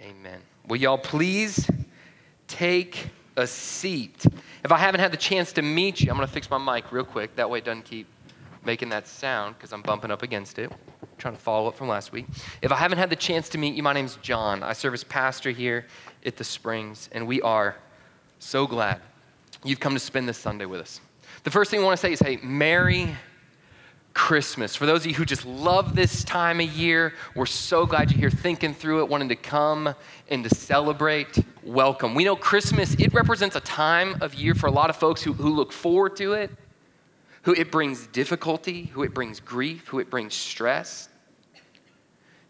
Amen. Will y'all please take a seat? If I haven't had the chance to meet you, I'm going to fix my mic real quick. That way it doesn't keep making that sound because I'm bumping up against it. I'm trying to follow up from last week. If I haven't had the chance to meet you, my name's John. I serve as pastor here at the Springs, and we are so glad you've come to spend this Sunday with us. The first thing I want to say is, hey, Merry Christmas. For those of you who just love this time of year, we're so glad you're here thinking through it, wanting to come and to celebrate. Welcome. We know Christmas, it represents a time of year for a lot of folks who, who look forward to it, who it brings difficulty, who it brings grief, who it brings stress.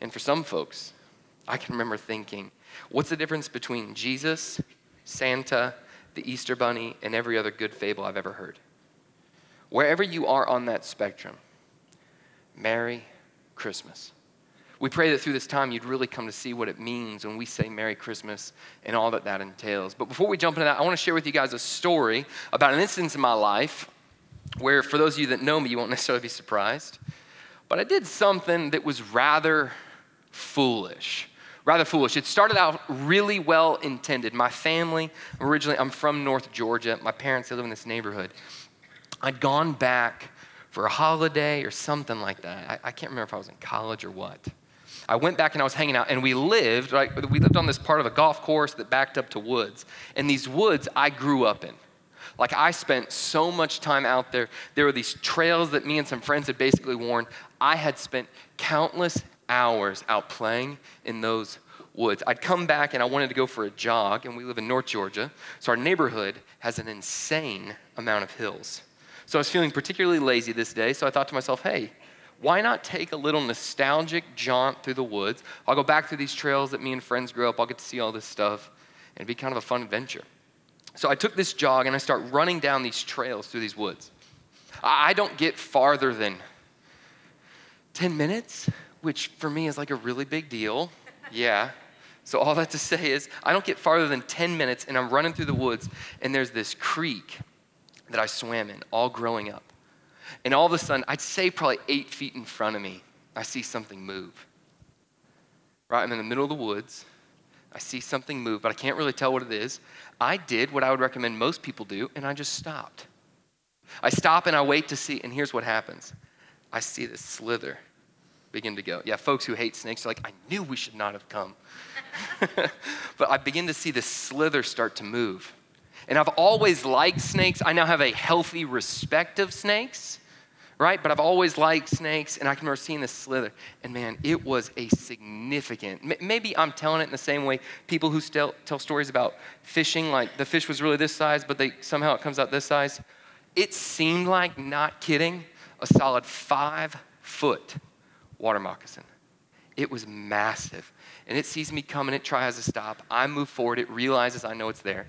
And for some folks, I can remember thinking, what's the difference between Jesus, Santa, the Easter Bunny, and every other good fable I've ever heard? Wherever you are on that spectrum, Merry Christmas. We pray that through this time you'd really come to see what it means when we say Merry Christmas and all that that entails. But before we jump into that, I want to share with you guys a story about an instance in my life where, for those of you that know me, you won't necessarily be surprised. But I did something that was rather foolish. Rather foolish. It started out really well intended. My family, originally, I'm from North Georgia. My parents, they live in this neighborhood. I'd gone back for a holiday or something like that. I, I, can't remember if I was in college or what. I went back and I was hanging out, and we lived, right? We lived on this part of a golf course that backed up to woods. And these woods I grew up in. Like I spent so much time out there. There were these trails that me and some friends had basically worn. I had spent countless hours out playing in those woods. I'd come back and I wanted to go for a jog, and we live in North Georgia. So our neighborhood has an insane amount of hills. So I was feeling particularly lazy this day, so I thought to myself, hey, why not take a little nostalgic jaunt through the woods? I'll go back through these trails that me and friends grew up. I'll get to see all this stuff, and be kind of a fun adventure. So I took this jog and I start running down these trails through these woods. I don't get farther than 10 minutes, which for me is like a really big deal. Yeah. So all that to say is, I don't get farther than 10 minutes, and I'm running through the woods, and there's this creek that I swam in all growing up. And all of a sudden, I'd say probably eight feet in front of me, I see something move. Right? I'm in the middle of the woods. I see something move, but I can't really tell what it is. I did what I would recommend most people do, and I just stopped. I stop and I wait to see, and here's what happens I see this slither begin to go. Yeah, folks who hate snakes are like, I knew we should not have come. but I begin to see this slither start to move. And I've always liked snakes. I now have a healthy respect of snakes, right? But I've always liked snakes, and I can remember seeing this slither. And man, it was a significant, maybe I'm telling it in the same way people who still tell stories about fishing, like the fish was really this size, but they, somehow it comes out this size. It seemed like, not kidding, a solid five foot water moccasin. It was massive. And it sees me coming, it tries to stop. I move forward, it realizes I know it's there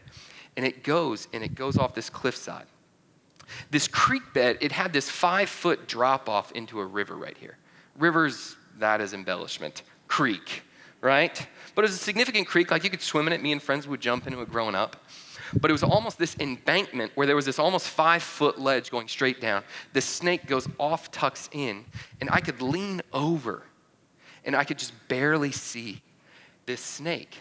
and it goes and it goes off this cliffside. This creek bed, it had this five foot drop off into a river right here. Rivers, that is embellishment. Creek, right? But it was a significant creek, like you could swim in it. Me and friends would jump into it growing up. But it was almost this embankment where there was this almost five foot ledge going straight down. The snake goes off, tucks in, and I could lean over and I could just barely see this snake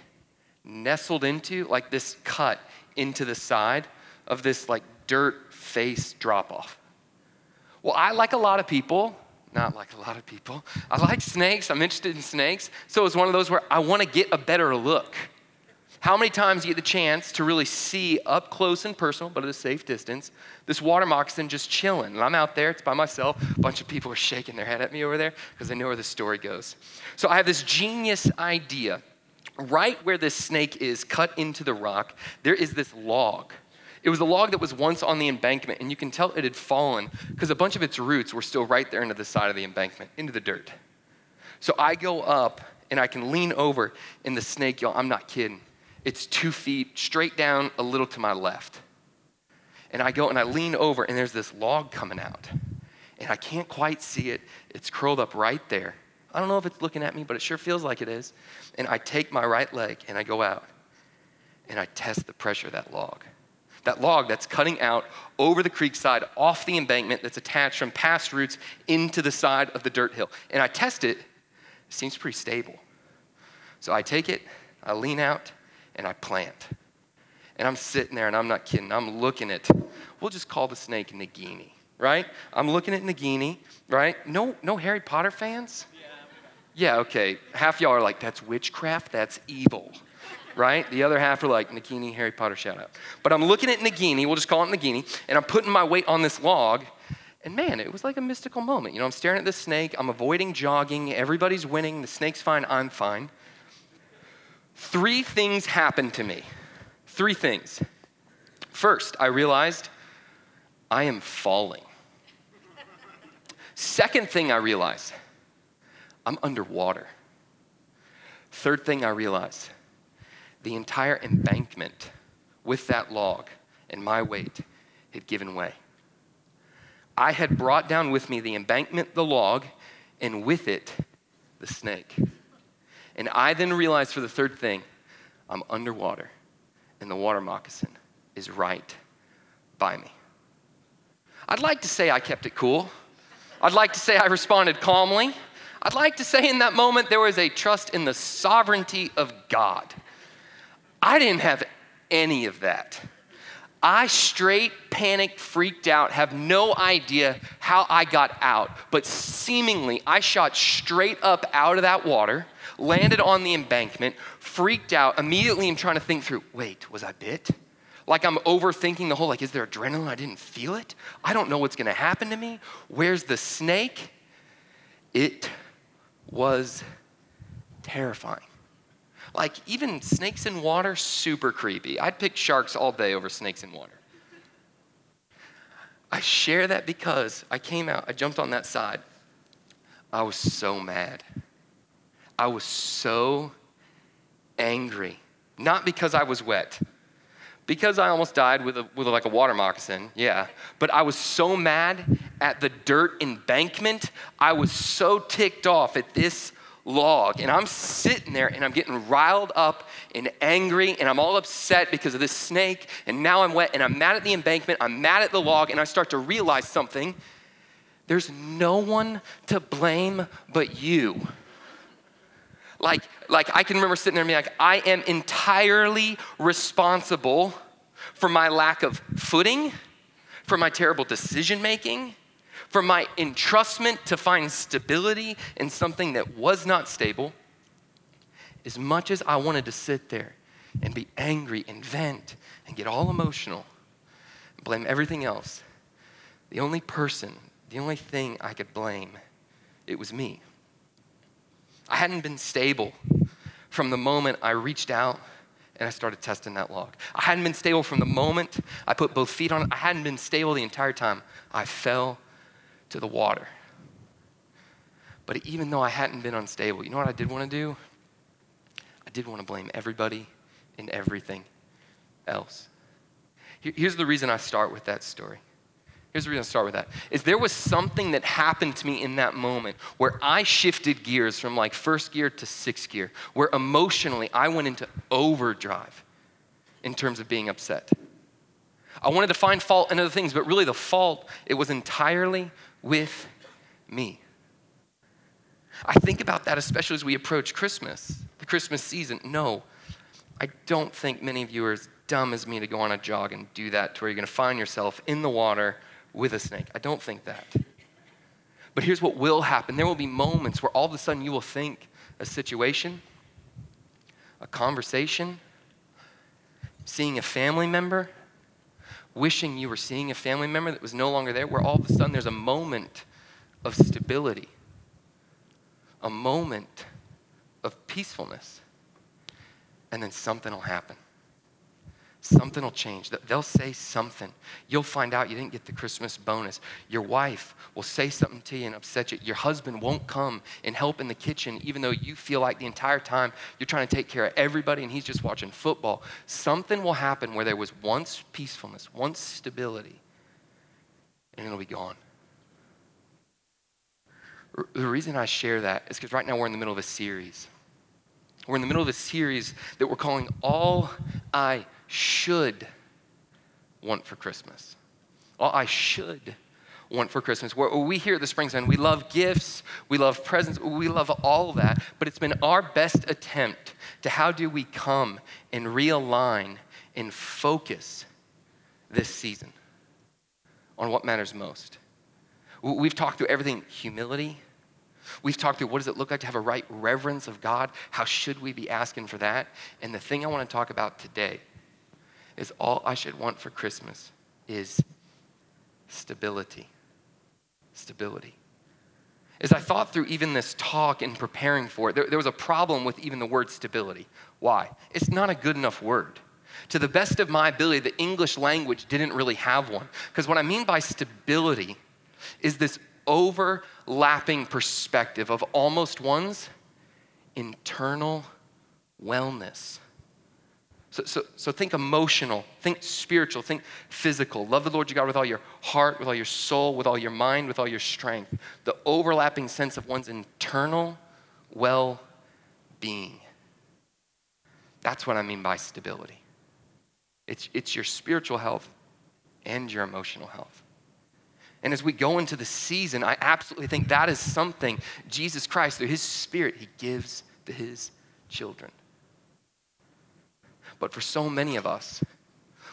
nestled into like this cut into the side of this like dirt face drop off. Well, I, like a lot of people, not like a lot of people, I like snakes. I'm interested in snakes. So it's one of those where I want to get a better look. How many times do you get the chance to really see up close and personal, but at a safe distance, this water moccasin just chilling? And I'm out there, it's by myself. A bunch of people are shaking their head at me over there because they know where the story goes. So I have this genius idea right where this snake is cut into the rock, there is this log. It was a log that was once on the embankment, and you can tell it had fallen because a bunch of its roots were still right there into the side of the embankment, into the dirt. So I go up and I can lean over, and the snake, y'all, I'm not kidding. It's two feet straight down a little to my left. And I go and I lean over, and there's this log coming out. And I can't quite see it. It's curled up right there. I don't know if it's looking at me, but it sure feels like it is. And I take my right leg and I go out and I test the pressure of that log. That log that's cutting out over the creek side off the embankment that's attached from past roots into the side of the dirt hill. And I test it, it seems pretty stable. So I take it, I lean out, and I plant. And I'm sitting there, and I'm not kidding. I'm looking at, we'll just call the snake Nagini, right? I'm looking at Nagini, right? No, no Harry Potter fans? Yeah, okay. Half y'all are like, that's witchcraft, that's evil, right? The other half are like, Nagini, Harry Potter, shout out. But I'm looking at Nagini, we'll just call it Nagini, and I'm putting my weight on this log, and man, it was like a mystical moment. You know, I'm staring at the snake, I'm avoiding jogging, everybody's winning, the snake's fine, I'm fine. Three things happened to me. Three things. First, I realized I am falling. Second thing I realized, I'm underwater. Third thing I realized, the entire embankment with that log and my weight had given way. I had brought down with me the embankment, the log, and with it, the snake. And I then realized for the third thing, I'm underwater, and the water moccasin is right by me. I'd like to say I kept it cool. I'd like to say I responded calmly. I'd like to say in that moment there was a trust in the sovereignty of God. I didn't have any of that. I straight panicked, freaked out, have no idea how I got out, but seemingly I shot straight up out of that water, landed on the embankment, freaked out. Immediately I'm trying to think through wait, was I bit? Like I'm overthinking the whole, like, is there adrenaline? I didn't feel it. I don't know what's gonna happen to me. Where's the snake? It was terrifying. Like, even snakes in water, super creepy. I'd pick sharks all day over snakes in water. I share that because I came out, I jumped on that side. I was so mad. I was so angry. Not because I was wet, because I almost died with, a, with like a water moccasin, yeah. But I was so mad at the dirt embankment. I was so ticked off at this log. And I'm sitting there and I'm getting riled up and angry and I'm all upset because of this snake. And now I'm wet and I'm mad at the embankment. I'm mad at the log. And I start to realize something there's no one to blame but you. Like, like I can remember sitting there and being like, I am entirely responsible for my lack of footing, for my terrible decision making, for my entrustment to find stability in something that was not stable, as much as I wanted to sit there and be angry and vent and get all emotional and blame everything else, the only person, the only thing I could blame, it was me. I hadn't been stable from the moment I reached out and I started testing that log. I hadn't been stable from the moment I put both feet on it. I hadn't been stable the entire time. I fell to the water. But even though I hadn't been unstable, you know what I did want to do? I did want to blame everybody and everything else. Here's the reason I start with that story. Here's the reason I start with that. Is there was something that happened to me in that moment where I shifted gears from like first gear to sixth gear, where emotionally I went into overdrive in terms of being upset. I wanted to find fault in other things, but really the fault, it was entirely with me. I think about that especially as we approach Christmas, the Christmas season. No, I don't think many of you are as dumb as me to go on a jog and do that to where you're to find yourself in the water with a snake. I don't think that. But here's what will happen there will be moments where all of a sudden you will think a situation, a conversation, seeing a family member, wishing you were seeing a family member that was no longer there, where all of a sudden there's a moment of stability, a moment of peacefulness, and then something will happen. Something will change. They'll say something. You'll find out you didn't get the Christmas bonus. Your wife will say something to you and upset you. Your husband won't come and help in the kitchen, even though you feel like the entire time you're trying to take care of everybody and he's just watching football. Something will happen where there was once peacefulness, once stability, and it'll be gone. The reason I share that is because right now we're in the middle of a series. We're in the middle of a series that we're calling All I should want for Christmas. All I should want for Christmas. We here at the Springside, we love gifts, we love presents, we love all that, but it's been our best attempt to how do we come and realign and focus this season on what matters most. We've talked through everything humility. We've talked through what does it look like to have a right reverence of God? How should we be asking for that? And the thing I want to talk about today is all I should want for Christmas is stability. Stability. As I thought through even this talk and preparing for it, there, there was a problem with even the word stability. Why? It's not a good enough word. To the best of my ability, the English language didn't really have one. Because what I mean by stability is this overlapping perspective of almost one's internal wellness. So, so, so think emotional, think spiritual, think physical. Love the Lord your God with all your heart, with all your soul, with all your mind, with all your strength. The overlapping sense of one's internal well being. That's what I mean by stability. It's, it's your spiritual health and your emotional health. And as we go into the season, I absolutely think that is something Jesus Christ, through his Spirit, he gives to his children. But for so many of us,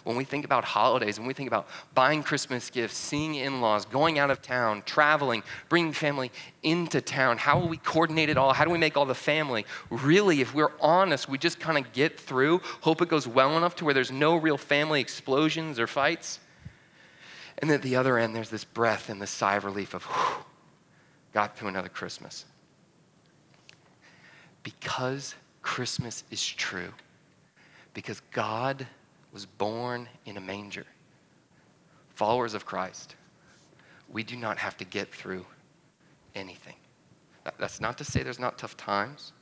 when we think about holidays, when we think about buying Christmas gifts, seeing in laws, going out of town, traveling, bringing family into town, how will we coordinate it all? How do we make all the family? Really, if we're honest, we just kind of get through, hope it goes well enough to where there's no real family explosions or fights. And at the other end, there's this breath and this sigh of relief of, whew, got through another Christmas. Because Christmas is true, because God was born in a manger. Followers of Christ, we do not have to get through anything. That's not to say there's not tough times.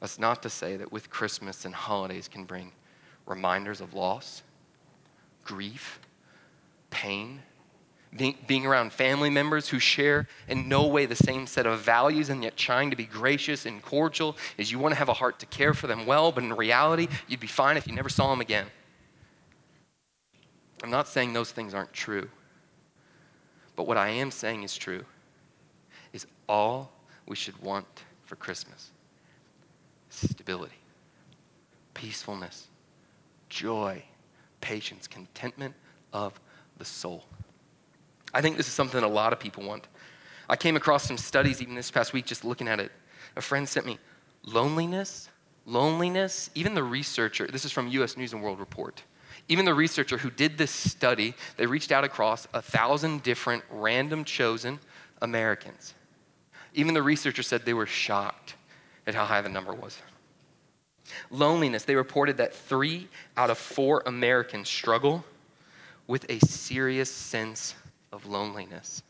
That's not to say that with Christmas and holidays can bring reminders of loss, grief, pain, being around family members who share in no way the same set of values and yet trying to be gracious and cordial is you want to have a heart to care for them well, but in reality, you'd be fine if you never saw them again. I'm not saying those things aren't true. But what I am saying is true is all we should want for Christmas stability, peacefulness, joy, patience, contentment of the soul. I think this is something a lot of people want. I came across some studies even this past week just looking at it. A friend sent me loneliness, loneliness, even the researcher, this is from US News and World Report. Even the researcher who did this study, they reached out across a thousand different random chosen Americans. Even the researcher said they were shocked at how high the number was. Loneliness, they reported that three out of four Americans struggle with a serious sense of loneliness.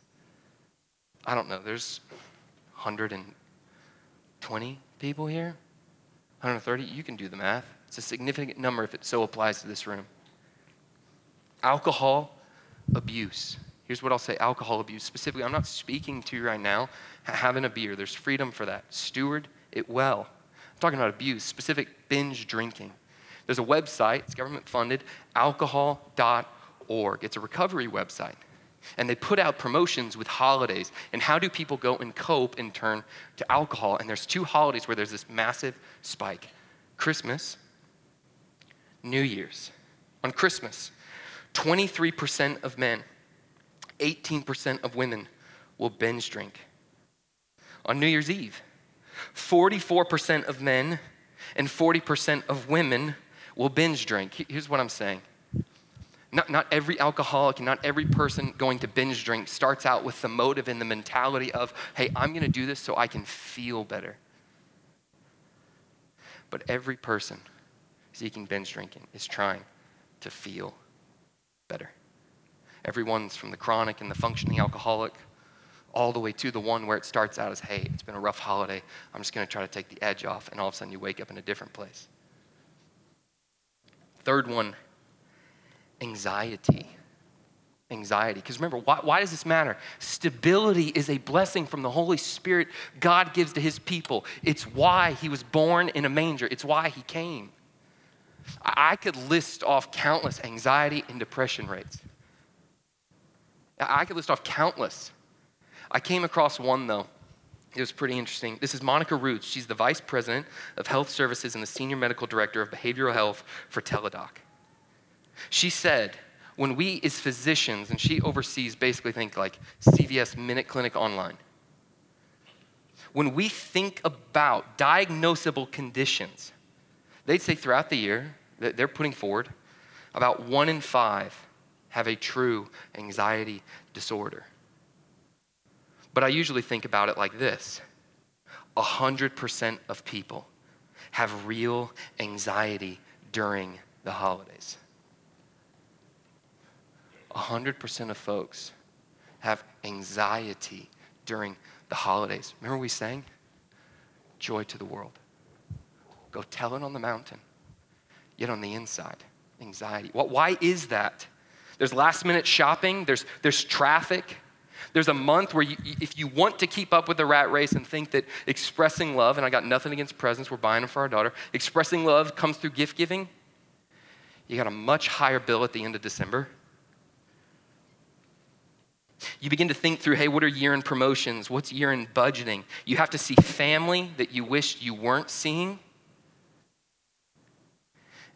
I don't know, there's 120 people here? 130? You can do the math. It's a significant number if it so applies to this room. Alcohol abuse. Here's what I'll say alcohol abuse. Specifically, I'm not speaking to you right now having a beer. There's freedom for that. Steward it well. I'm talking about abuse, specific binge drinking. There's a website, it's government funded, alcohol.org. It's a recovery website. And they put out promotions with holidays. And how do people go and cope and turn to alcohol? And there's two holidays where there's this massive spike Christmas, New Year's. On Christmas, 23% of men, 18% of women will binge drink. On New Year's Eve, 44% of men and 40% of women will binge drink. Here's what I'm saying. Not, not every alcoholic and not every person going to binge drink starts out with the motive and the mentality of, hey, I'm going to do this so I can feel better. But every person seeking binge drinking is trying to feel better. Everyone's from the chronic and the functioning alcoholic all the way to the one where it starts out as, hey, it's been a rough holiday. I'm just going to try to take the edge off. And all of a sudden you wake up in a different place. Third one anxiety. Anxiety. Because remember, why, why does this matter? Stability is a blessing from the Holy Spirit God gives to his people. It's why he was born in a manger, it's why he came. I could list off countless anxiety and depression rates. I could list off countless. I came across one though It was pretty interesting. This is Monica Roots. She's the vice president of health services and the senior medical director of behavioral health for Teladoc. She said, when we as physicians, and she oversees basically think like CVS Minute Clinic Online, when we think about diagnosable conditions, they'd say throughout the year that they're putting forward about one in five have a true anxiety disorder. But I usually think about it like this 100% of people have real anxiety during the holidays. 100% of folks have anxiety during the holidays. Remember we sang? Joy to the world. Go tell it on the mountain. Yet on the inside, anxiety. Well, why is that? There's last minute shopping, there's, there's traffic. There's a month where you, if you want to keep up with the rat race and think that expressing love, and I got nothing against presents, we're buying them for our daughter, expressing love comes through gift giving, you got a much higher bill at the end of December. You begin to think through hey, what are year end promotions? What's year end budgeting? You have to see family that you wished you weren't seeing.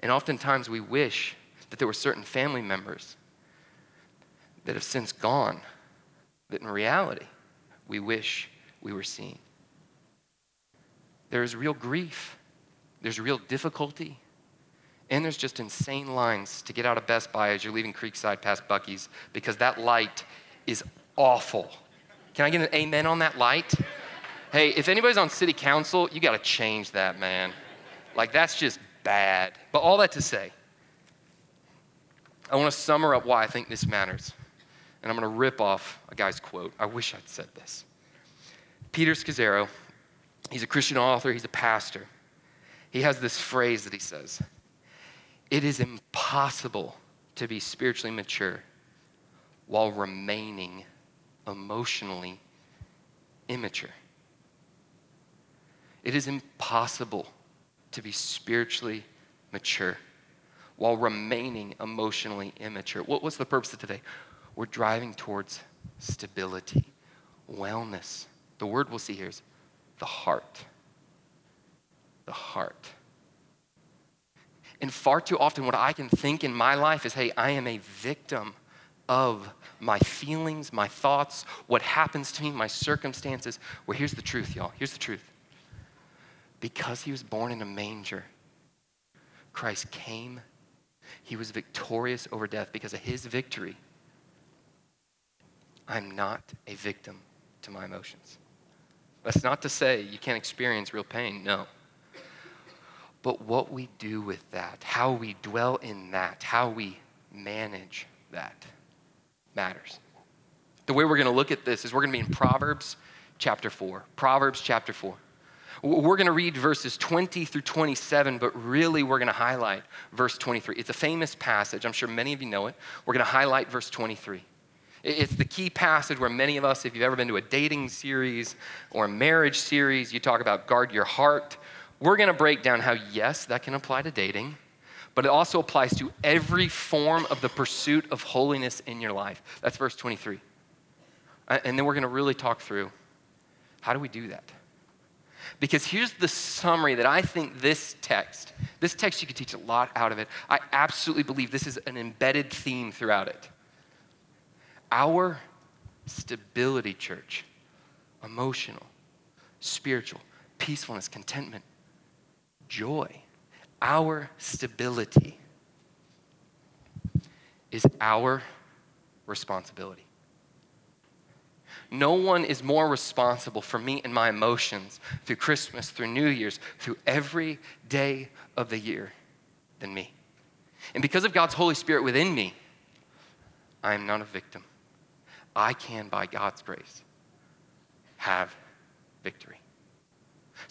And oftentimes we wish that there were certain family members that have since gone, that in reality we wish we were seeing. There is real grief, there's real difficulty, and there's just insane lines to get out of Best Buy as you're leaving Creekside past Buc-ee's because that light is awful. Can I get an amen on that light? Hey, if anybody's on city council, you got to change that, man. Like, that's just bad. But all that to say, I want to sum up why I think this matters. And I'm going to rip off a guy's quote. I wish I'd said this. Peter Scazzero, he's a Christian author, he's a pastor. He has this phrase that he says It is impossible to be spiritually mature while remaining emotionally immature. It is impossible to be spiritually mature while remaining emotionally immature. What was the purpose of today? We're driving towards stability, wellness. The word we'll see here is the heart. The heart. And far too often, what I can think in my life is hey, I am a victim of my feelings, my thoughts, what happens to me, my circumstances. Well, here's the truth, y'all. Here's the truth. Because he was born in a manger, Christ came. He was victorious over death because of his victory. I'm not a victim to my emotions. That's not to say you can't experience real pain, no. But what we do with that, how we dwell in that, how we manage that matters. The way we're going to look at this is we're going to be in Proverbs chapter 4. Proverbs chapter 4. We're going to read verses 20 through 27, but really we're going to highlight verse 23. It's a famous passage. I'm sure many of you know it. We're going to highlight verse 23. It's the key passage where many of us, if you've ever been to a dating series or a marriage series, you talk about guard your heart. We're going to break down how, yes, that can apply to dating, but it also applies to every form of the pursuit of holiness in your life. That's verse 23. And then we're going to really talk through how do we do that? Because here's the summary that I think this text, this text, you could teach a lot out of it. I absolutely believe this is an embedded theme throughout it. Our stability, church, emotional, spiritual, peacefulness, contentment, joy our stability is our responsibility. No one is more responsible for me and my emotions through Christmas, through New Year's, through every day of the year than me. And because of God's Holy Spirit within me, I am not a victim. I can, by God's grace, have victory.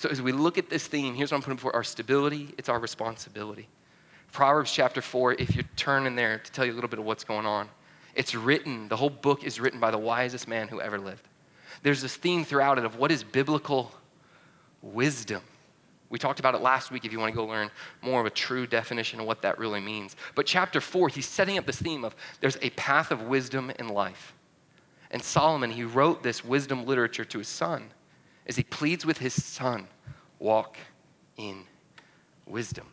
So as we look at this theme, here's what I'm putting for our stability, it's our responsibility. Proverbs chapter 4, if you turn in there to tell you a little bit of what's going on, it's written, the whole book is written by the wisest man who ever lived. There's this theme throughout it of what is biblical wisdom. We talked about it last week if you want to go learn more of a true definition of what that really means. But chapter 4, he's setting up this theme of there's a path of wisdom in life. And Solomon, he wrote this wisdom literature to his son. As he pleads with his son, walk in wisdom.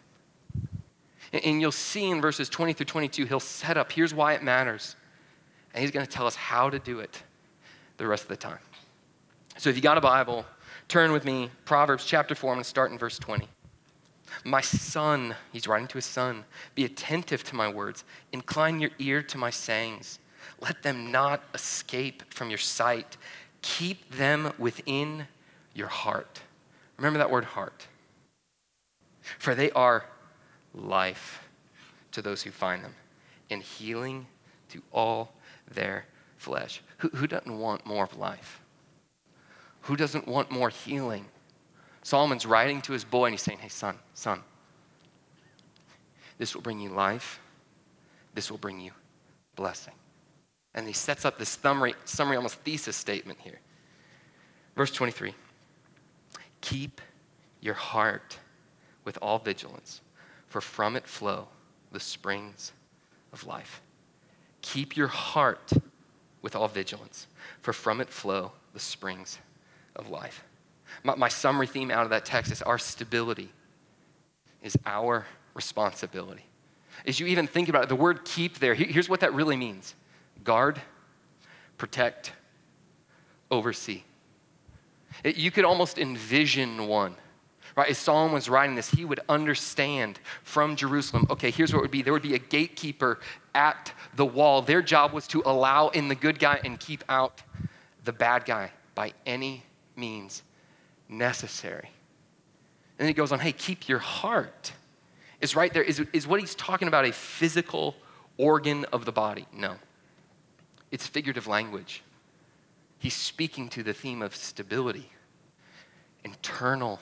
And you'll see in verses 20 through 22, he'll set up here's why it matters. And he's going to tell us how to do it the rest of the time. So if you got a Bible, turn with me, Proverbs chapter 4. I'm going to start in verse 20. My son, he's writing to his son, be attentive to my words, incline your ear to my sayings. Let them not escape from your sight. Keep them within your heart. Remember that word heart. For they are life to those who find them and healing to all their flesh. Who, who doesn't want more of life? Who doesn't want more healing? Solomon's writing to his boy and he's saying, Hey, son, son, this will bring you life. This will bring you blessing. And he sets up this summary, summary almost thesis statement here. Verse 23 Keep your heart with all vigilance, for from it flow the springs of life. Keep your heart with all vigilance, for from it flow the springs of life. My, my, summary theme out of that text is our stability is our responsibility. As you even think about it, the word keep there, here's what that really means guard, protect, oversee. It, you could almost envision one. Right, as Solomon was writing this, he would understand from Jerusalem okay, here's what it would be there would be a gatekeeper at the wall. Their job was to allow in the good guy and keep out the bad guy by any means necessary. And then he goes on, hey, keep your heart. Is right there. Is, is what he's talking about a physical organ of the body? No. It's figurative language. He's speaking to the theme of stability, internal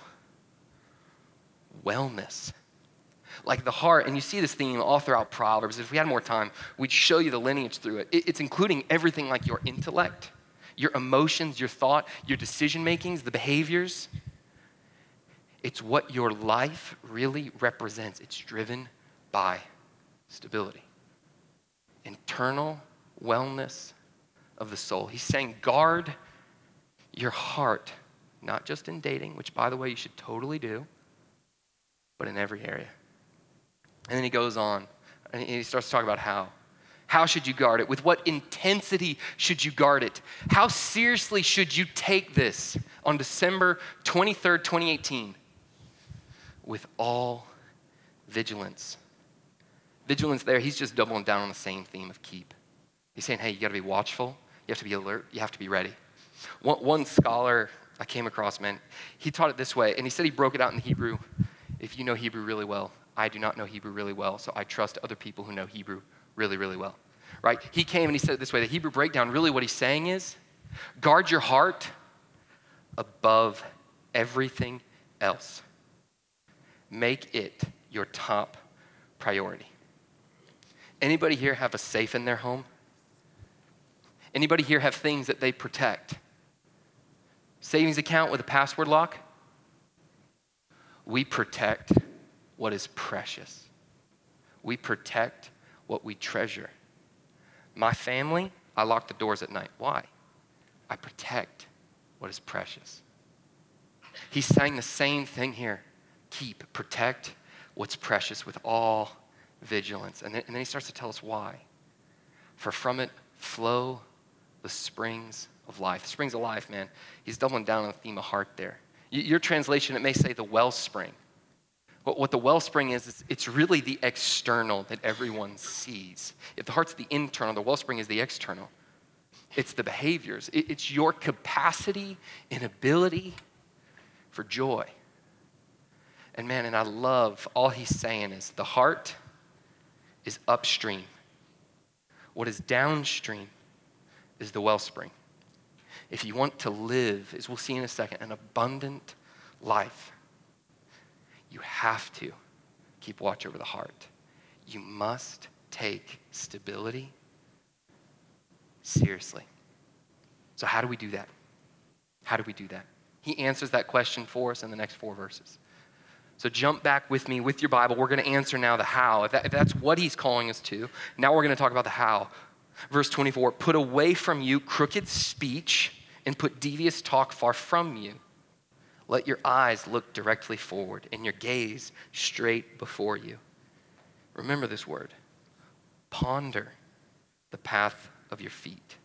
wellness. Like the heart, and you see this theme all throughout Proverbs. If we had more time, we'd show you the lineage through it. It's including everything like your intellect, your emotions, your thought, your decision makings, the behaviors. It's what your life really represents. It's driven by stability, internal wellness of the soul. He's saying, guard your heart, not just in dating, which, by the way, you should totally do, but in every area. And then he goes on and he starts to talk about how. How should you guard it? With what intensity should you guard it? How seriously should you take this on December 23rd, 2018? With all vigilance. Vigilance there, he's just doubling down on the same theme of keep. He's saying, hey, you got to be watchful, you have to be alert, you have to be ready. One, one scholar I came across, man, he taught it this way, and he said he broke it out in Hebrew. If you know Hebrew really well, I do not know Hebrew really well, so I trust other people who know Hebrew really, really well. Right? He came and he said it this way the Hebrew breakdown, really what he's saying is guard your heart above everything else. Make it your top priority. Anybody here have a safe in their home? Anybody here have things that they protect? Savings account with a password lock? We protect what is precious. We protect what we treasure. My family, I lock the doors at night. Why? I protect what is precious. He's saying the same thing here keep, protect what's precious with all vigilance. And then, and then he starts to tell us why. For from it flow the springs of life. Springs of life, man. He's doubling down on the theme of heart there. Your translation, it may say the wellspring. But what the wellspring is, is it's really the external that everyone sees. If the heart's the internal, the wellspring is the external. It's the behaviors, it's your capacity and ability for joy. And man, and I love all he's saying is the heart is upstream. What is downstream is the wellspring. If you want to live, as we'll see in a second, an abundant life, you have to keep watch over the heart. You must take stability seriously. So, how do we do that? How do we do that? He answers that question for us in the next four verses. So, jump back with me with your Bible. We're going to answer now the how. If, that, if that's what he's calling us to, now we're going to talk about the how. Verse 24 Put away from you crooked speech and put devious talk far from you. Let your eyes look directly forward and your gaze straight before you. Remember this word ponder the path of your feet.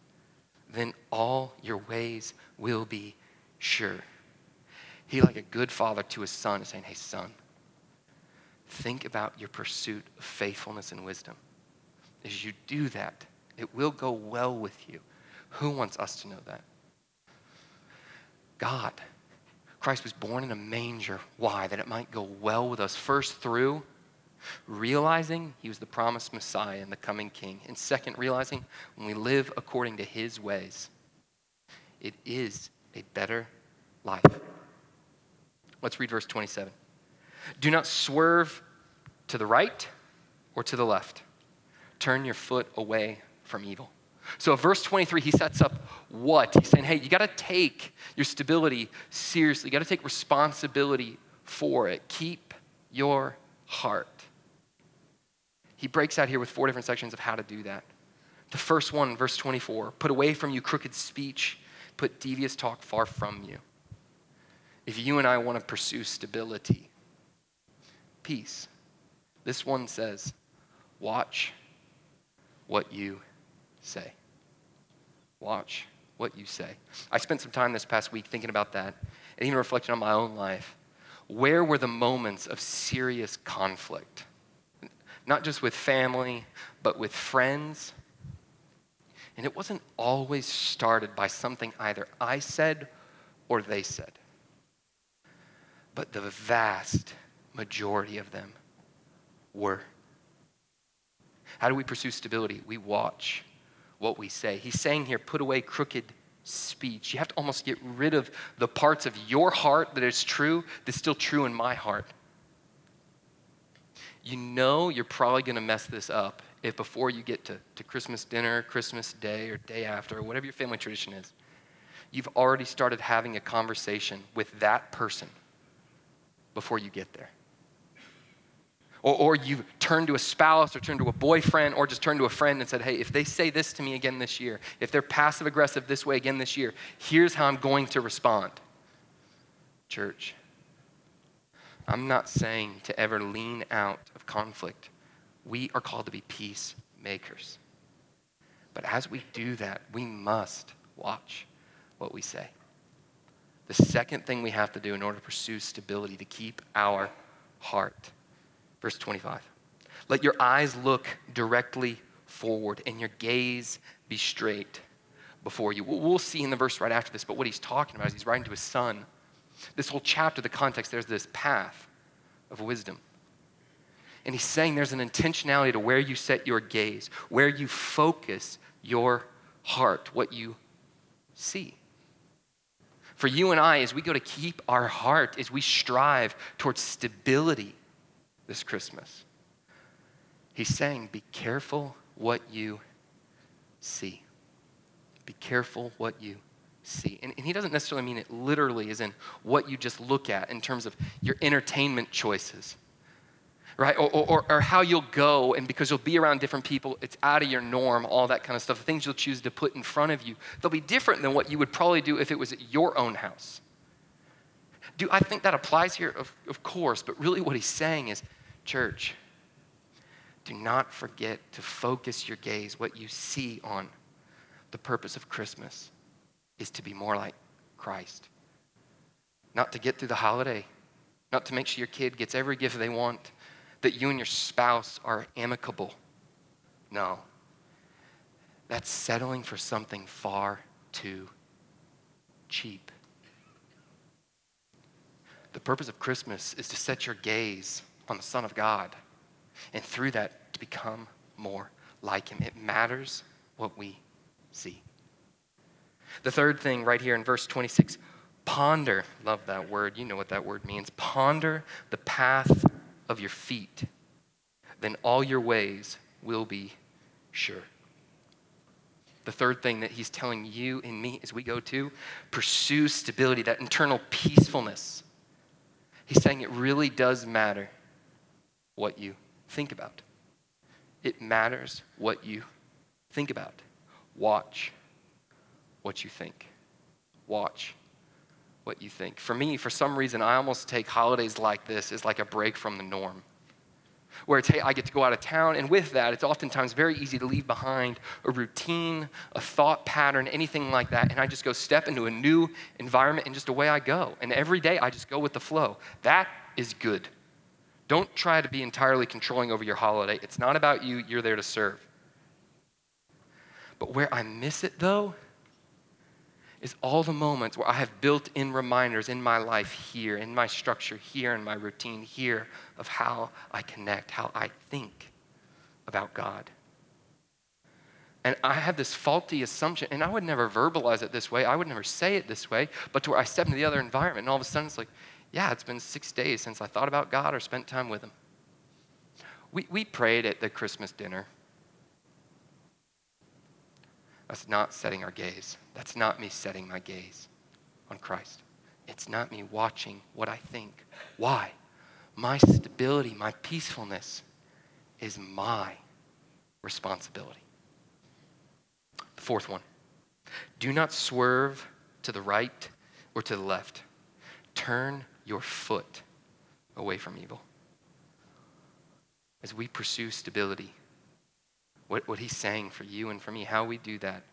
Then all your ways will be sure. He, like a good father to his son, is saying, Hey, son, think about your pursuit of faithfulness and wisdom. As you do that, it will go well with you. Who wants us to know that? God. Christ was born in a manger. Why? That it might go well with us. First, through realizing he was the promised Messiah and the coming King. And second, realizing when we live according to his ways, it is a better life. Let's read verse 27. Do not swerve to the right or to the left. Turn your foot away from evil. So, verse 23, he sets up what? He's saying, hey, you got to take your stability seriously. You got to take responsibility for it. Keep your heart. He breaks out here with four different sections of how to do that. The first one, verse 24 put away from you crooked speech, put devious talk far from you. If you and I want to pursue stability, peace, this one says, watch what you say. Watch what you say. I spent some time this past week thinking about that and even reflecting on my own life. Where were the moments of serious conflict? Not just with family, but with friends. And it wasn't always started by something either I said or they said. But the vast majority of them were. How do we pursue stability? We watch what we say. He's saying here, put away crooked speech. You have to almost get rid of the parts of your heart that is true that's still true in my heart. You know you're probably going to mess this up if before you get to, to Christmas dinner, Christmas day, or day after, or whatever your family tradition is, you've already started having a conversation with that person before you get there. Or, or you turn to a spouse or turn to a boyfriend or just turn to a friend and said, hey, if they say this to me again this year, if they're passive aggressive this way again this year, here's how I'm going to respond. Church, I'm not saying to ever lean out of conflict. We are called to be peacemakers. But as we do that, we must watch what we say. The second thing we have to do in order to pursue stability, to keep our heart Verse 25. Let your eyes look directly forward and your gaze be straight before you. We'll see in the verse right after this, but what he's talking about is he's writing to his son. This whole chapter, the context, there's this path of wisdom. And he's saying there's an intentionality to where you set your gaze, where you focus your heart, what you see. For you and I, as we go to keep our heart, as we strive towards stability this Christmas. He's saying, Be careful what you see. Be careful what you see. And, and, he doesn't necessarily mean it literally, as in what you just look at in terms of your entertainment choices, right? Or, or, or how you'll go, and because you'll be around different people, it's out of your norm, all that kind of stuff. The things you'll choose to put in front of you, they'll be different than what you would probably do if it was at your own house. Do I think that applies here? Of, of course, but really what he's saying is Church, do not forget to focus your gaze, what you see on. The purpose of Christmas is to be more like Christ. Not to get through the holiday, not to make sure your kid gets every gift they want, that you and your spouse are amicable. No. That's settling for something far too cheap. The purpose of Christmas is to set your gaze on the Son of God, and through that to become more like Him. It matters what we see. The third thing right here in verse 26 ponder, love that word, you know what that word means. Ponder the path of your feet, then all your ways will be sure. The third thing that he's telling you and me as we go to pursue stability, that internal peacefulness. He's saying it really does matter what you think about. It matters what you think about. Watch what you think. Watch what you think. For me, for some reason, I almost take holidays like this as like a break from the norm. Where it's, hey, I get to go out of town, and with that, it's oftentimes very easy to leave behind a routine, a thought pattern, anything like that, and I just go step into a new environment, and just away I go. And every day, I just go with the flow. That is good. Don't try to be entirely controlling over your holiday. It's not about you, you're there to serve. But where I miss it, though, is all the moments where I have built in reminders in my life here, in my structure here, in my routine here of how I connect, how I think about God. And I have this faulty assumption, and I would never verbalize it this way. I would never say it this way, but to where I step into the other environment, and all of a sudden it's like, yeah, it's been six days since I thought about God or spent time with Him. We, we prayed at the Christmas dinner. That's not setting our gaze. That's not me setting my gaze on Christ. It's not me watching what I think. Why? My stability, my peacefulness is my responsibility. The fourth one do not swerve to the right or to the left. Turn your foot away from evil. As we pursue stability, what, what he's saying for you and for me, how we do that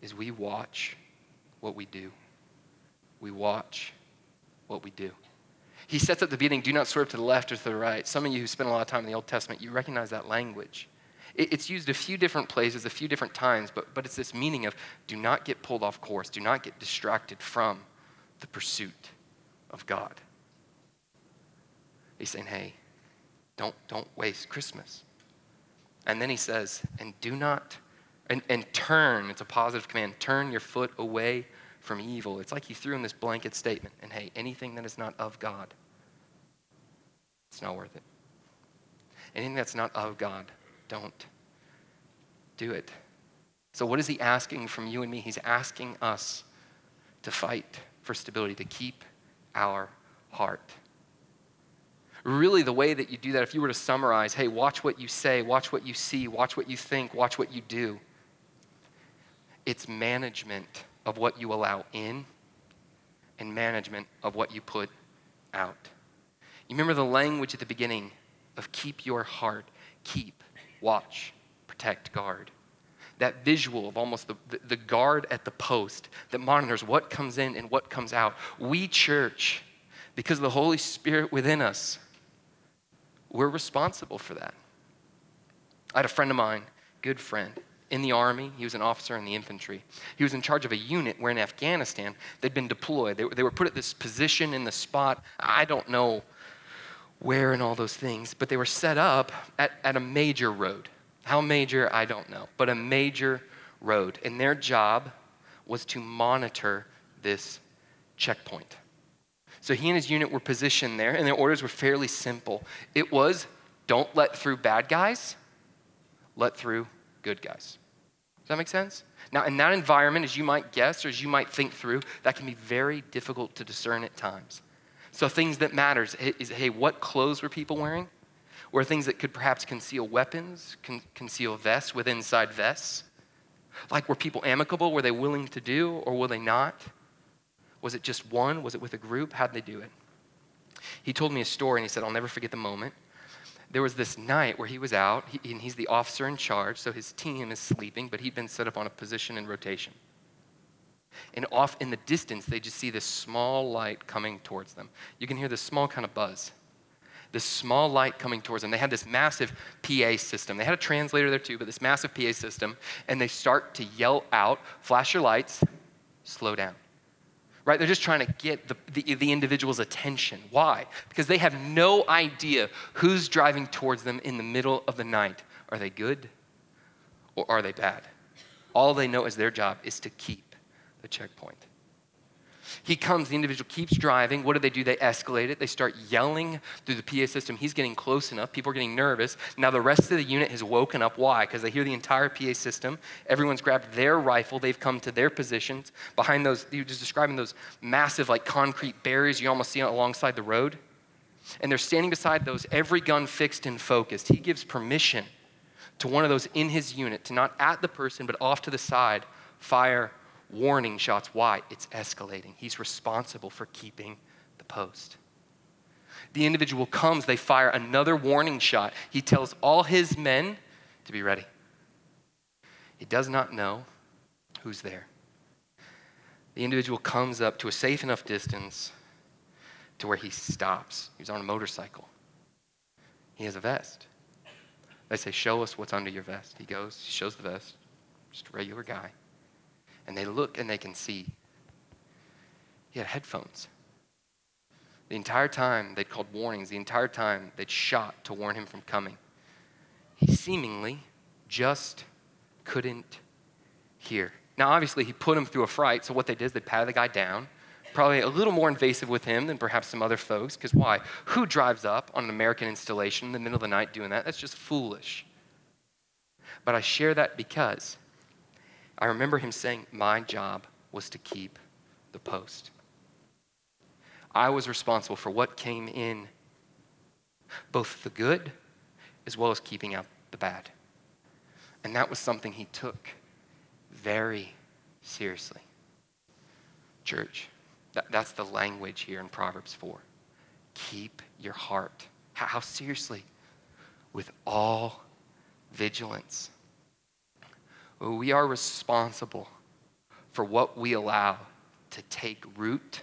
is we watch what we do. We watch what we do. He sets at the beginning, do not swerve to the left or to the right. Some of you who spend a lot of time in the Old Testament, you recognize that language. it's used a few different places, a few different times, but, but it's this meaning of do not get pulled off course, do not get distracted from the pursuit of God. He's saying, hey, don't, don't waste Christmas. And then he says, and do not, and, and turn, it's a positive command, turn your foot away from evil. It's like he threw in this blanket statement, and hey, anything that is not of God, it's not worth it. Anything that's not of God, don't do it. So, what is he asking from you and me? He's asking us to fight for stability, to keep our heart really the way that you do that, if you were to summarize, hey, watch what you say, watch what you see, watch what you think, watch what you do, it's management of what you allow in and management of what you put out. You remember the language at the beginning of keep your heart, keep, watch, protect, guard. That visual of almost the, the, guard at the post that monitors what comes in and what comes out. We, church, because of the Holy Spirit within us, we're responsible for that. I had a friend of mine, good friend, in the army. He was an officer in the infantry. He was in charge of a unit where in Afghanistan they'd been deployed. They, they were put at this position in the spot. I don't know where and all those things, but they were set up at, at a major road. How major, I don't know, but a major road. And their job was to monitor this checkpoint. So he and his unit were positioned there, and their orders were fairly simple. It was don't let through bad guys, let through good guys. Does that make sense? Now, in that environment, as you might guess or as you might think through, that can be very difficult to discern at times. So, things that matters is hey, what clothes were people wearing? Were things that could perhaps conceal weapons, con- conceal vests with inside vests? Like, were people amicable? Were they willing to do, or were they not? Was it just one? Was it with a group? How'd they do it? He told me a story and he said, I'll never forget the moment. There was this night where he was out, he, and he's the officer in charge, so his team is sleeping, but he'd been set up on a position in rotation. And off in the distance, they just see this small light coming towards them. You can hear this small kind of buzz. This small light coming towards them. They had this massive PA system. They had a translator there too, but this massive PA system. And they start to yell out, flash your lights, slow down right? They're just trying to get the, the, the, individual's attention. Why? Because they have no idea who's driving towards them in the middle of the night. Are they good or are they bad? All they know is their job is to keep the checkpoint. He comes, the individual keeps driving. What do they do? They escalate it. They start yelling through the PA system. He's getting close enough. People are getting nervous. Now the rest of the unit has woken up. Why? Because they hear the entire PA system. Everyone's grabbed their rifle. They've come to their positions behind those. You're just describing those massive, like concrete barriers you almost see alongside the road. And they're standing beside those, every gun fixed and focused. He gives permission to one of those in his unit to not at the person, but off to the side, fire warning shots. Why? It's escalating. He's responsible for keeping the post. The individual comes, they fire another warning shot. He tells all his men to be ready. He does not know who's there. The individual comes up to a safe enough distance to where he stops. He's on a motorcycle. He has a vest. They say, Show us what's under your vest. He goes, he shows the vest, just a regular guy. And they look and they can see he had headphones. The entire time they'd called warnings, the entire time they'd shot to warn him from coming. He seemingly just couldn't hear. Now, obviously, he put him through a fright, so what they did is they patted the guy down. Probably a little more invasive with him than perhaps some other folks, because why? Who drives up on an American installation in the middle of the night doing that? That's just foolish. But I share that because I remember him saying, My job was to keep the post. I was responsible for what came in, both the good as well as keeping out the bad. And that was something he took very seriously. Church, that, that's the language here in Proverbs 4. Keep your heart. How, how seriously? With all vigilance. We are responsible for what we allow to take root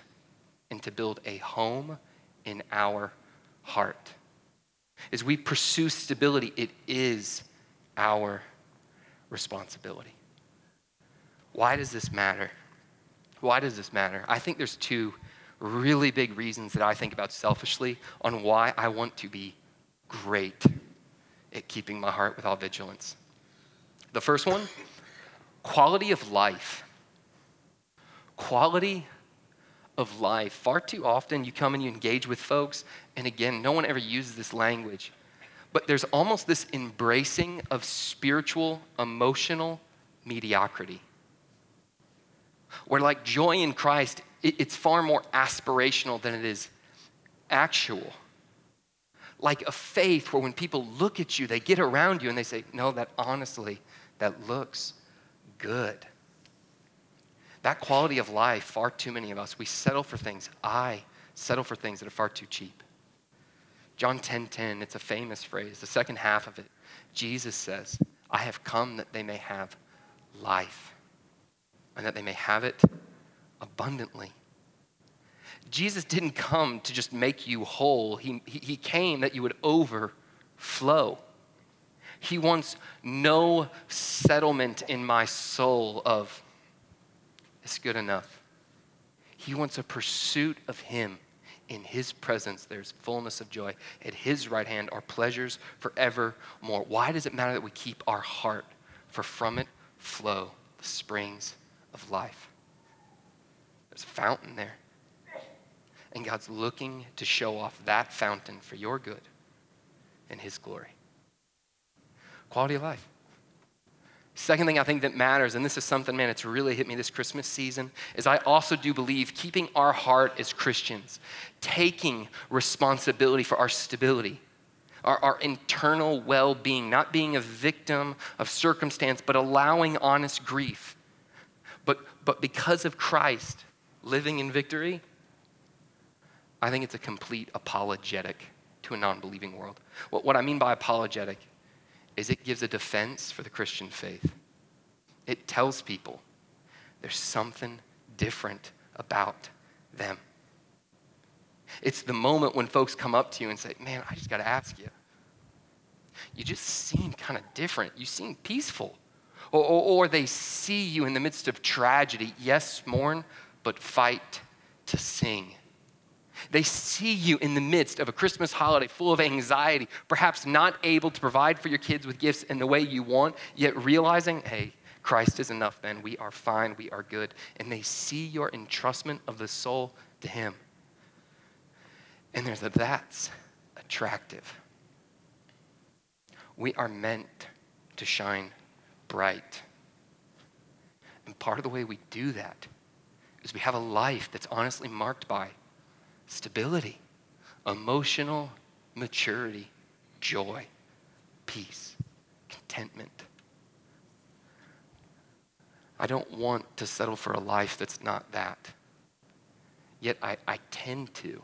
and to build a home in our heart. As we pursue stability, it is our responsibility. Why does this matter? Why does this matter? I think there's two really big reasons that I think about selfishly on why I want to be great at keeping my heart with all vigilance. The first one quality of life. Quality of life. Far too often you come and you engage with folks, and again, no one ever uses this language, but there's almost this embracing of spiritual, emotional mediocrity. Where, like joy in Christ, it's far more aspirational than it is actual. Like a faith where when people look at you, they get around you and they say, No, that honestly, that looks good. That quality of life, far too many of us, we settle for things. I settle for things that are far too cheap. John 10:10, 10, 10, it's a famous phrase. The second half of it, Jesus says, I have come that they may have life and that they may have it abundantly. Jesus didn't come to just make you whole, He, he came that you would overflow. He wants no settlement in my soul of, it's good enough. He wants a pursuit of Him. In His presence, there's fullness of joy. At His right hand are pleasures forevermore. Why does it matter that we keep our heart? For from it flow the springs of life. There's a fountain there. And God's looking to show off that fountain for your good and His glory. Quality of life. Second thing I think that matters, and this is something, man, it's really hit me this Christmas season, is I also do believe keeping our heart as Christians, taking responsibility for our stability, our, our internal well being, not being a victim of circumstance, but allowing honest grief. But, but because of Christ living in victory, I think it's a complete apologetic to a non believing world. What, what I mean by apologetic is it gives a defense for the Christian faith. It tells people there's something different about them. It's the moment when folks come up to you and say, Man, I just got to ask you. You just seem kind of different. You seem peaceful. Or, or, or, they see you in the midst of tragedy. Yes, mourn, but fight to sing. They see you in the midst of a Christmas holiday full of anxiety, perhaps not able to provide for your kids with gifts in the way you want, yet realizing, hey, Christ is enough, then. We are fine, we are good. And they see your entrustment of the soul to Him. And there's a that's attractive. We are meant to shine bright. And part of the way we do that is we have a life that's honestly marked by stability, emotional maturity, joy, peace, contentment. I don't want to settle for a life that's not that. Yet I, I tend to.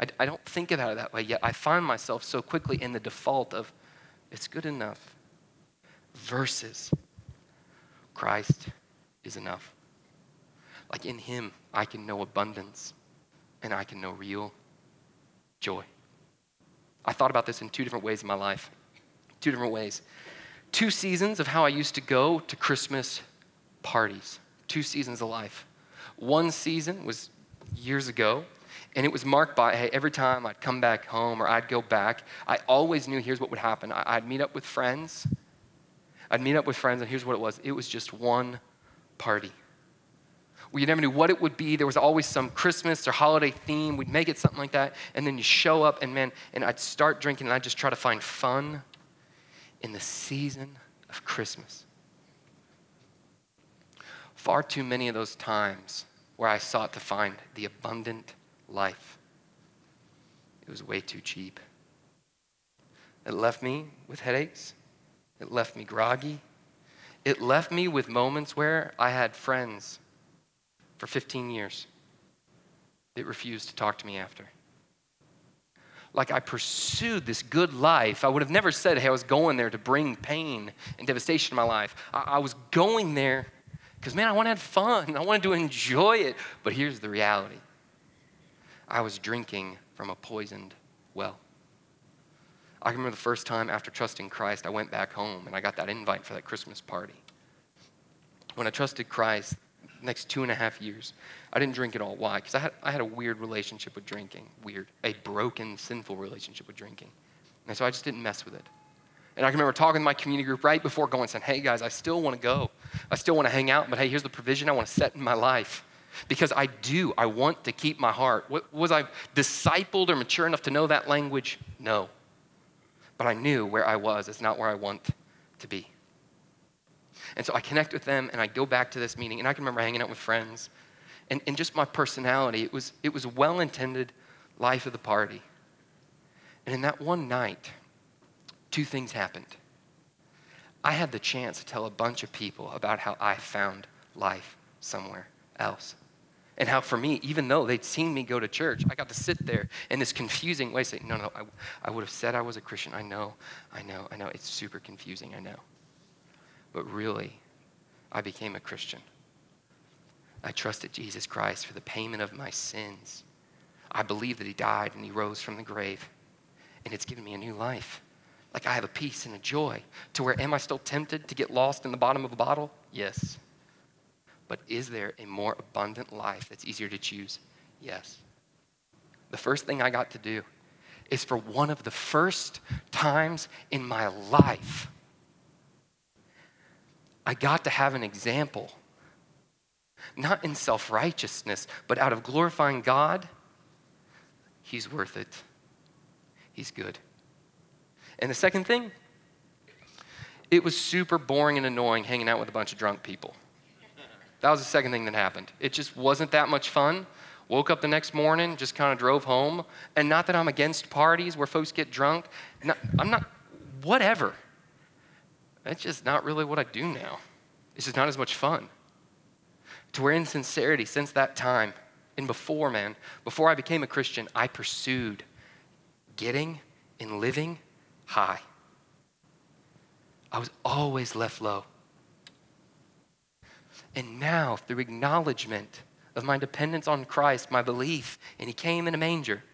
I, I don't think about it that way, yet I find myself so quickly in the default of, it's good enough, versus Christ is enough. Like in Him, I can know abundance and I can know real joy. I thought about this in two different ways in my life. Two different ways. Two seasons of how I used to go to Christmas parties. Two seasons of life. One season was years ago, and it was marked by hey, every time I'd come back home or I'd go back, I always knew here's what would happen. I'd meet up with friends. I'd meet up with friends, and here's what it was it was just one party. We never knew what it would be. There was always some Christmas or holiday theme. We'd make it something like that. And then you show up, and man, and I'd start drinking, and I'd just try to find fun in the season of Christmas. Far too many of those times where I sought to find the abundant life, it was way too cheap. It left me with headaches. It left me groggy. It left me with moments where I had friends for 15 years that refused to talk to me after. Like I pursued this good life. I would have never said, hey, I was going there to bring pain and devastation to my life. I, I was going there because, man, I want to have fun. I wanted to enjoy it. But here's the reality I was drinking from a poisoned well. I remember the first time after trusting Christ, I went back home and I got that invite for that Christmas party. When I trusted Christ, next two and a half years, I didn't drink at all. Why? Because I had, I had a weird relationship with drinking. Weird. A broken, sinful relationship with drinking. And so I just didn't mess with it. And I can remember talking to my community group right before going, saying, hey guys, I still want to go. I still want to hang out, but hey, here's the provision I want to set in my life. Because I do, I want to keep my heart. Was I discipled or mature enough to know that language? No. But I knew where I was. It's not where I want to be. And so I connect with them and I go back to this meeting. And I can remember hanging out with friends. And, and just my personality, it was, it was well intended life of the party. And in that one night, two things happened. I had the chance to tell a bunch of people about how I found life somewhere else. And how, for me, even though they'd seen me go to church, I got to sit there in this confusing way say, No, no, I, I would have said I was a Christian. I know, I know, I know. It's super confusing, I know. But really, I became a Christian. I trusted Jesus Christ for the payment of my sins. I believe that He died and He rose from the grave. And it's given me a new life. Like I have a peace and a joy to where am I still tempted to get lost in the bottom of a bottle? Yes. But is there a more abundant life that's easier to choose? Yes. The first thing I got to do is for one of the first times in my life, I got to have an example, not in self righteousness, but out of glorifying God. He's worth it. He's good. And the second thing, it was super boring and annoying hanging out with a bunch of drunk people. That was the second thing that happened. It just wasn't that much fun. Woke up the next morning, just kind of drove home. And not that I'm against parties where folks get drunk. Not, I'm not, whatever. That's just not really what I do now. It's just not as much fun. To where in sincerity, since that time, and before, man, before I became a Christian, I pursued getting and living high. I was always left low. And now, through acknowledgement of my dependence on Christ, my belief, and He came in a manger,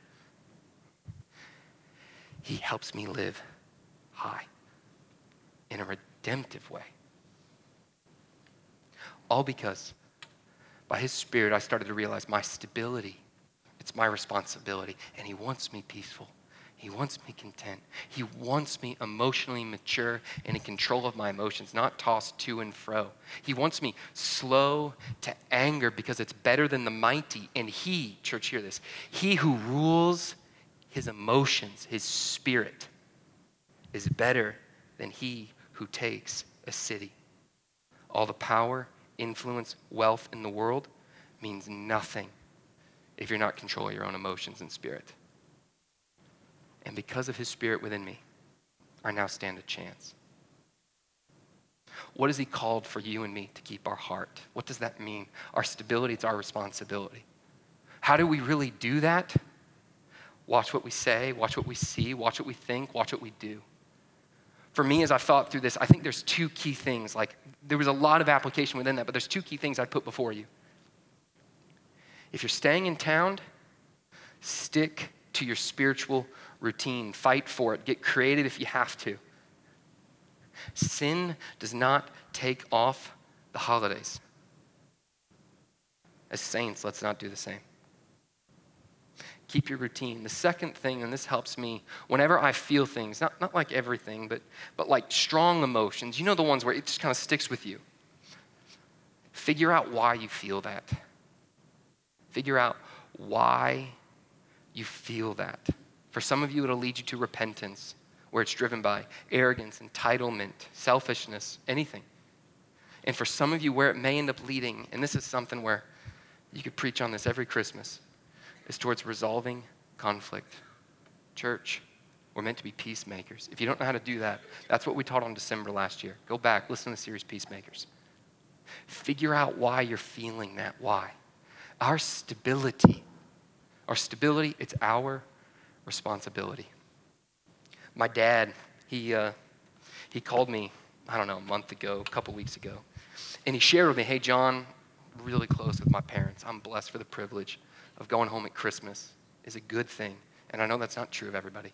He helps me live high in a redemptive way. All because by His Spirit, I started to realize my stability, it's my responsibility, and He wants me peaceful. He wants me content. He wants me emotionally mature and in control of my emotions, not tossed to and fro. He wants me slow to anger because it's better than the mighty. And He, church, hear this, He who rules his emotions, his spirit, is better than he who takes a city. All the power, influence, wealth in the world means nothing if you're not controlling your own emotions and spirit. And because of his spirit within me, I now stand a chance. What has He called for you and me to keep our heart? What does that mean? Our stability, it's our responsibility. How do we really do that? Watch what we say, watch what we see, watch what we think, watch what we do. For me, as I've thought through this, I think there's two key things. Like, there was a lot of application within that, but there's two key things I'd put before you. If you're staying in town, stick to your spiritual routine, fight for it, get creative if you have to. Sin does not take off the holidays. As saints, let's not do the same. Keep your routine. The second thing, and this helps me, whenever I feel things, not, not like everything, but, but like strong emotions, you know the ones where it just kind of sticks with you. Figure out why you feel that. Figure out why you feel that. For some of you, it'll lead you to repentance, where it's driven by arrogance, entitlement, selfishness, anything. And for some of you, where it may end up leading, and this is something where you could preach on this every Christmas, is towards resolving conflict. Church, we're meant to be peacemakers. If you don't know how to do that, that's what we taught on December last year. Go back, listen to the series Peacemakers. Figure out why you're feeling that. Why? Our stability, our stability, it's our responsibility. My dad, he, uh, he called me, I don't know, a month ago, a couple weeks ago, and he shared with me, hey, John, really close with my parents. I'm blessed for the privilege of going home at Christmas is a good thing. And I know that's not true of everybody.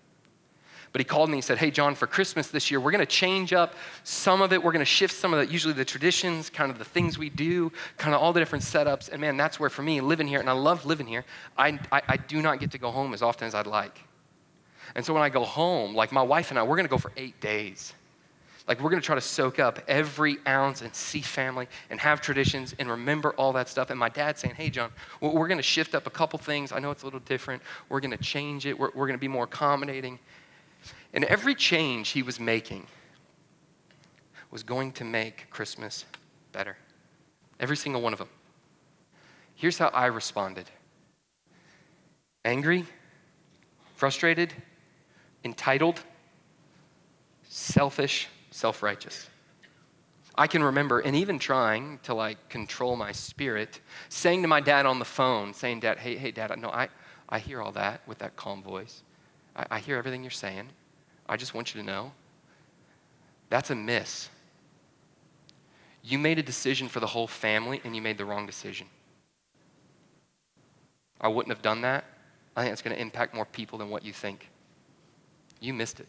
But he called me and said, Hey, John, for Christmas this year, we're going to change up some of it. We're going to shift some of the, usually the traditions, kind of the things we do, kind of all the different setups. And man, that's where for me, living here, and I love living here, I, I, I do not get to go home as often as I'd like. And so when I go home, like my wife and I, we're going to go for eight days. Like, we're going to try to soak up every ounce and see family and have traditions and remember all that stuff. And my dad saying, Hey, John, we're going to shift up a couple things. I know it's a little different. We're going to change it. We're, we're going to be more accommodating. And every change he was making was going to make Christmas better. Every single one of them. Here's how I responded angry, frustrated, entitled, selfish, self righteous. I can remember, and even trying to like control my spirit, saying to my dad on the phone, saying, Dad, hey, hey, Dad, no, I, I hear all that with that calm voice. I, I hear everything you're saying. I just want you to know that's a miss. You made a decision for the whole family and you made the wrong decision. I wouldn't have done that. I think it's going to impact more people than what you think. You missed it.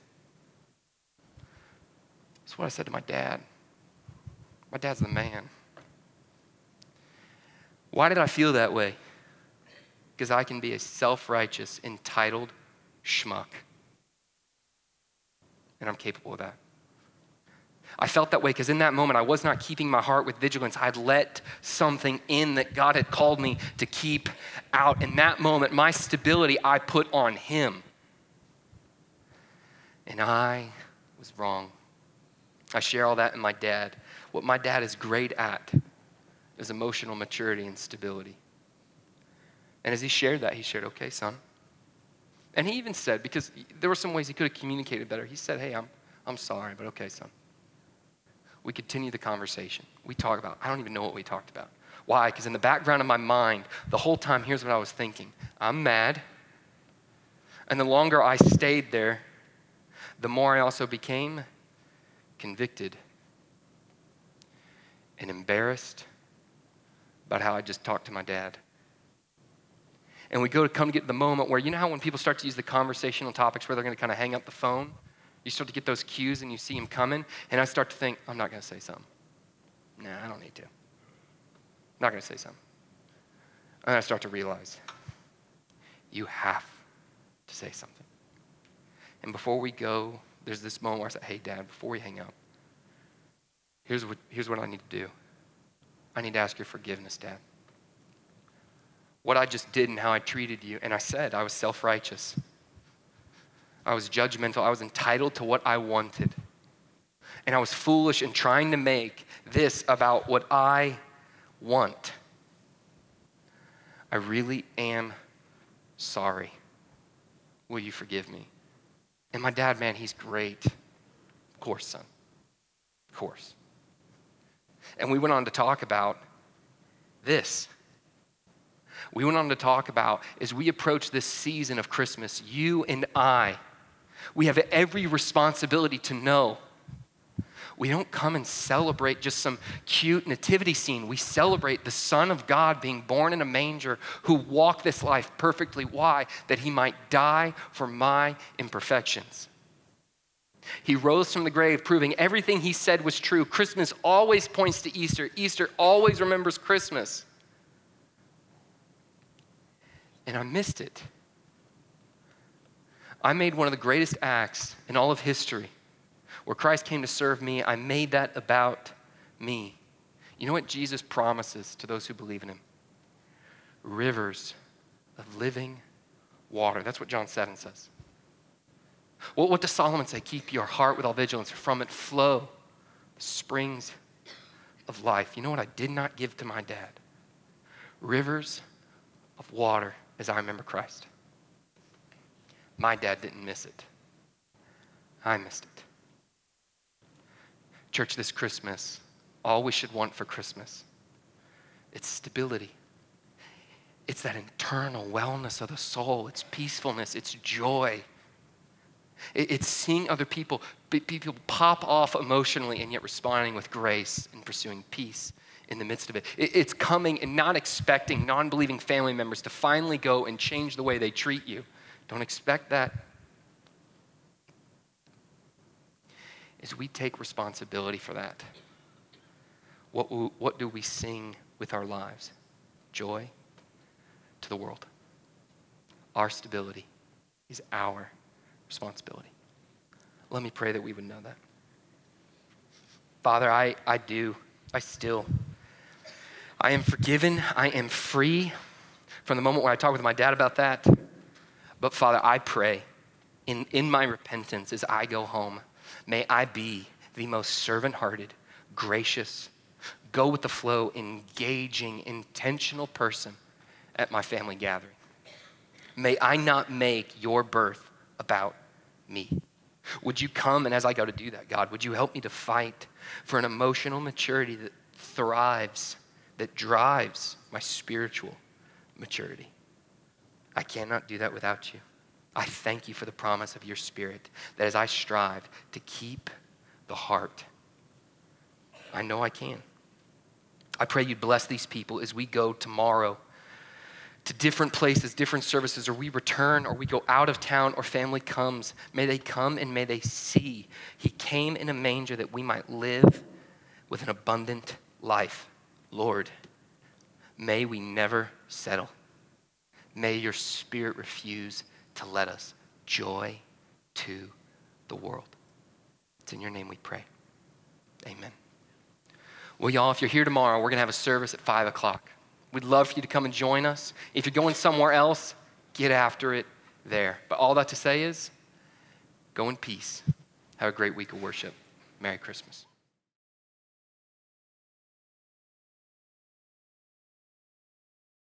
That's what I said to my dad. My dad's the man. Why did I feel that way? Because I can be a self righteous, entitled schmuck. And I'm capable of that. I felt that way because in that moment I was not keeping my heart with vigilance. I'd let something in that God had called me to keep out. In that moment, my stability I put on Him. And I was wrong. I share all that in my dad. What my dad is great at is emotional maturity and stability. And as he shared that, he shared, okay, son. And he even said, because there were some ways he could have communicated better, he said, hey, I'm, I'm sorry, but okay, son. We continue the conversation. We talk about, I don't even know what we talked about. Why? Because in the background of my mind, the whole time, here's what I was thinking I'm mad. And the longer I stayed there, the more I also became convicted and embarrassed about how I just talked to my dad. And we go to come to get the moment where, you know how when people start to use the conversational topics where they're going to kind of hang up the phone? You start to get those cues and you see them coming, and I start to think, I'm not going to say something. Nah, I don't need to. I'm not going to say something. And I start to realize, you have to say something. And before we go there's this moment where I said, hey, Dad, before we hang up, here's what, here's what I need to do. I need to ask your forgiveness, Dad. What I just did and how I treated you. And I said I was self righteous. I was judgmental. I was entitled to what I wanted. And I was foolish in trying to make this about what I want. I really am sorry. Will you forgive me? And my dad, man, he's great. Of course, son. Of course. And we went on to talk about this. We went on to talk about as we approach this season of Christmas, you and I, we have every responsibility to know we don't come and celebrate just some cute nativity scene. We celebrate the Son of God being born in a manger who walked this life perfectly. Why? That he might die for my imperfections. He rose from the grave, proving everything he said was true. Christmas always points to Easter, Easter always remembers Christmas. And I missed it. I made one of the greatest acts in all of history where Christ came to serve me, I made that about me. You know what Jesus promises to those who believe in him? Rivers of living water. That's what John 7 says. What does Solomon say? Keep your heart with all vigilance, from it flow the springs of life. You know what I did not give to my dad? Rivers of water as I remember Christ. My dad didn't miss it. I missed it. Church, this Christmas, all we should want for Christmas, it's stability. It's that internal wellness of the soul. It's peacefulness. It's joy. It's seeing other people, people pop off emotionally and yet responding with grace and pursuing peace in the midst of it. It's coming and not expecting non believing family members to finally go and change the way they treat you. Don't expect that. Is we take responsibility for that. What, what do we sing with our lives? Joy to the world. Our stability is our responsibility. Let me pray that we would know that. Father, I, I do. I still. I am forgiven. I am free from the moment when I talked with my dad about that. But Father, I pray in, in my repentance as I go home May I be the most servant hearted, gracious, go with the flow, engaging, intentional person at my family gathering. May I not make your birth about me. Would you come, and as I go to do that, God, would you help me to fight for an emotional maturity that thrives, that drives my spiritual maturity? I cannot do that without you. I thank you for the promise of your Spirit that as I strive to keep the heart, I know I can. I pray you bless these people as we go tomorrow to different places, different services, or we return, or we go out of town, or family comes. May they come and may they see He came in a manger that we might live with an abundant life. Lord, may we never settle. May your spirit refuse to let us joy to the world. It's in your name we pray. Amen. Well, y'all, if you're here tomorrow, we're going to have a service at 5 o'clock. We'd love for you to come and join us. If you're going somewhere else, get after it there. But all that to say is go in peace. Have a great week of worship. Merry Christmas.